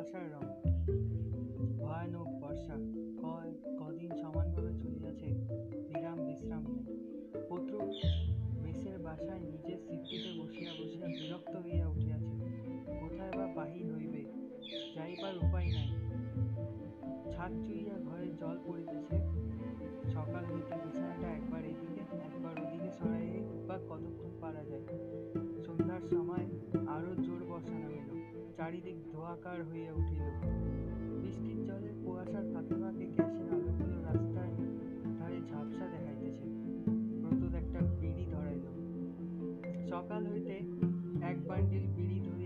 আশার রং। ভয়ানক বর্ষা। কয় কদিন সমানভাবে চলিয়াছে। বিরাম বিশ্রাম নেই। পত্র মেসের বাসায় নিজের সিদ্ধিতে বসিয়া বসিয়া বিরক্ত হইয়া উঠিয়াছে। কোথায় বা বাহির হইবে? যাইবার উপায় নাই। ছাদ চুইয়া ঘরে জল পড়িতেছে। সকাল হইতে বিছানাটা একবার এদিকে, একবার ওদিকে সরাইয়ে বা কতক্ষণ পারা যায়? সন্ধ্যার সময় চারিদিক ধোঁয়াকার হইয়া উঠিল। বৃষ্টির জলে কুয়াশার ফাঁকে ফাঁকে গ্যাসের আলোগুলো রাস্তায় ধারে ঝাপসা দেখাইতেছে। প্রতুল একটা বিড়ি ধরাইল। সকাল হইতে এক বান্ডিল বিড়ি ধরিয়া